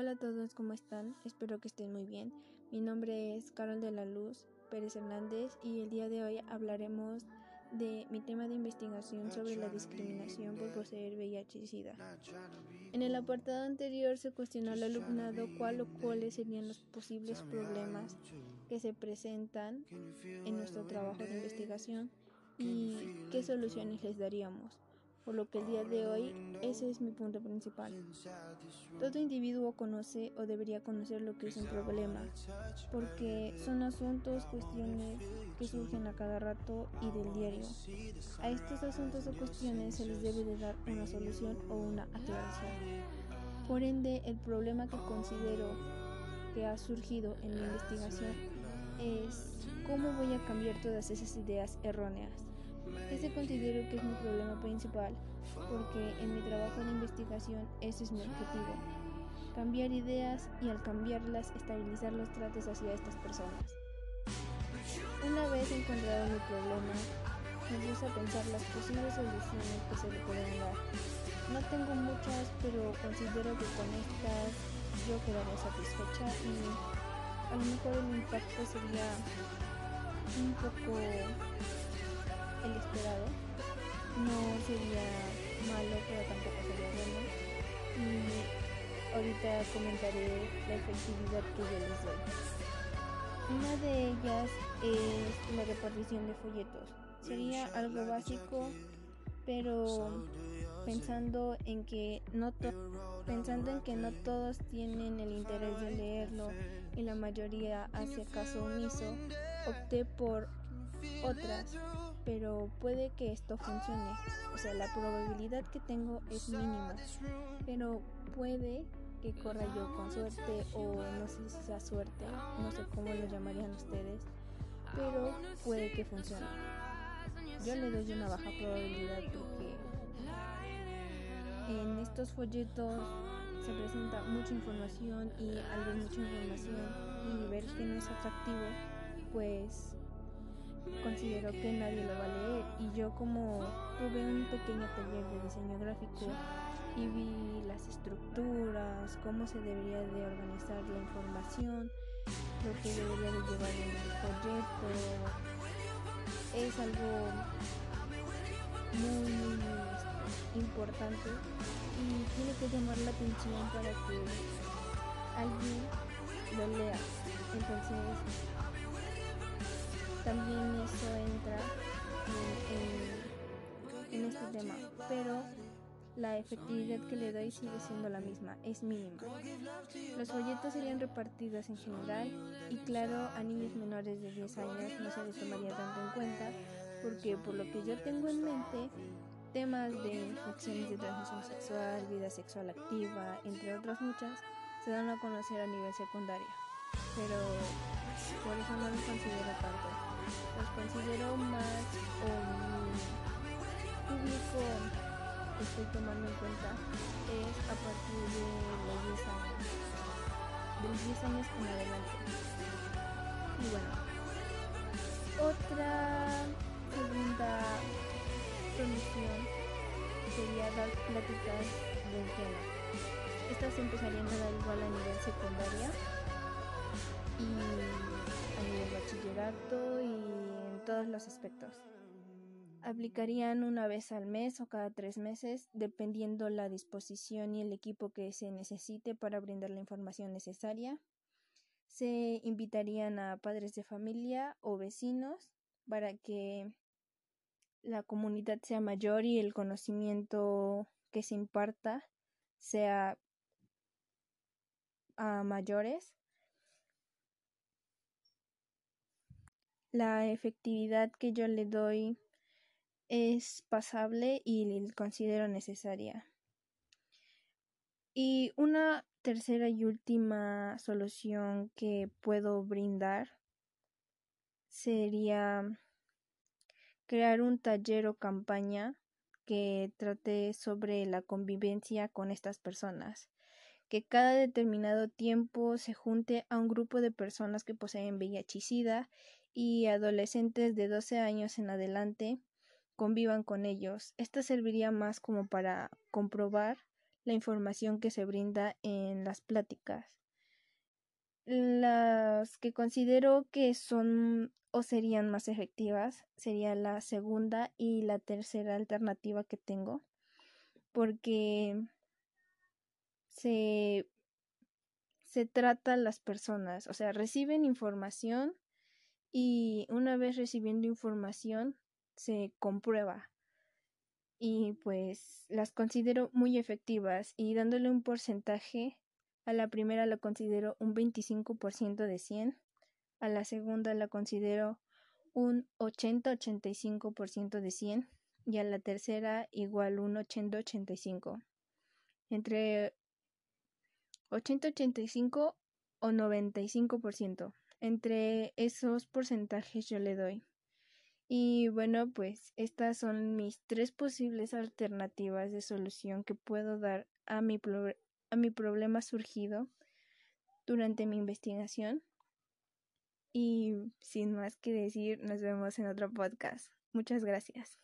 Hola a todos, ¿cómo están? Espero que estén muy bien. Mi nombre es Carol de la Luz Pérez Hernández y el día de hoy hablaremos de mi tema de investigación sobre la discriminación por poseer VIH y SIDA. En el apartado anterior se cuestionó al alumnado cuál o cuáles serían los posibles problemas que se presentan en nuestro trabajo de investigación y qué soluciones les daríamos por lo que el día de hoy ese es mi punto principal. Todo individuo conoce o debería conocer lo que es un problema, porque son asuntos, cuestiones que surgen a cada rato y del diario. A estos asuntos o cuestiones se les debe de dar una solución o una aclaración. Por ende, el problema que considero que ha surgido en mi investigación es cómo voy a cambiar todas esas ideas erróneas. Ese considero que es mi problema principal, porque en mi trabajo de investigación ese es mi objetivo. Cambiar ideas y al cambiarlas estabilizar los tratos hacia estas personas. Una vez encontrado mi problema, me puse a pensar las posibles soluciones que se le pueden dar. No tengo muchas, pero considero que con estas yo quedaría satisfecha y a lo mejor el impacto sería un poco el esperado. No sería malo, pero tampoco sería bueno. Y ahorita comentaré la efectividad que yo les doy. Una de ellas es la repartición de folletos. Sería algo básico, pero pensando en que no pensando en que no todos tienen el interés de leerlo y la mayoría hace caso omiso, opté por otras pero puede que esto funcione. O sea, la probabilidad que tengo es mínima, pero puede que corra yo con suerte o no sé si sea suerte, no sé cómo lo llamarían ustedes, pero puede que funcione. Yo le doy una baja probabilidad porque en estos folletos se presenta mucha información y al ver mucha información y ver que no es atractivo, pues considero que nadie lo va a leer y yo como tuve un pequeño taller de diseño gráfico y vi las estructuras, cómo se debería de organizar la información, lo que debería de llevar en el proyecto, es algo muy, muy, muy importante y tiene que llamar la atención para que alguien lo lea. Entonces, también eso entra en, este tema, pero la efectividad que le doy sigue siendo la misma, es mínima. Los folletos serían repartidos en general y claro, a niños menores de 10 años no se les tomaría tanto en cuenta porque por lo que yo tengo en mente, temas de infecciones de transmisión sexual, vida sexual activa, entre otras muchas, se dan a conocer a nivel secundario. Pero por eso no los considero tanto. Los considero más o público que estoy tomando en cuenta es a partir de los 10 años de los 10 años en adelante. Y bueno otra segunda solución sería dar pláticas del tema. Estas empezarían a dar igual a nivel secundaria y bachillerato y en todos los aspectos. Aplicarían una vez al mes o cada tres meses, dependiendo la disposición y el equipo que se necesite para brindar la información necesaria. Se invitarían a padres de familia o vecinos para que la comunidad sea mayor y el conocimiento que se imparta sea a mayores. La efectividad que yo le doy es pasable y considero necesaria. Y una tercera y última solución que puedo brindar sería crear un taller o campaña que trate sobre la convivencia con estas personas, que cada determinado tiempo se junte a un grupo de personas que poseen VIH y adolescentes de 12 años en adelante convivan con ellos. Esto serviría más como para comprobar la información que se brinda en las pláticas. Las que considero que son o serían más efectivas sería la segunda y la tercera alternativa que tengo porque se, se trata las personas, o sea, reciben información y una vez recibiendo información se comprueba y pues las considero muy efectivas y dándole un porcentaje a la primera la considero un 25% de 100, a la segunda la considero un 80-85% de 100 y a la tercera igual un 80-85. Entre 80-85 o 95%. Entre esos porcentajes yo le doy. Y bueno, pues estas son mis tres posibles alternativas de solución que puedo dar a mi, a mi problema surgido durante mi investigación. Y sin más que decir, nos vemos en otro podcast. Muchas gracias.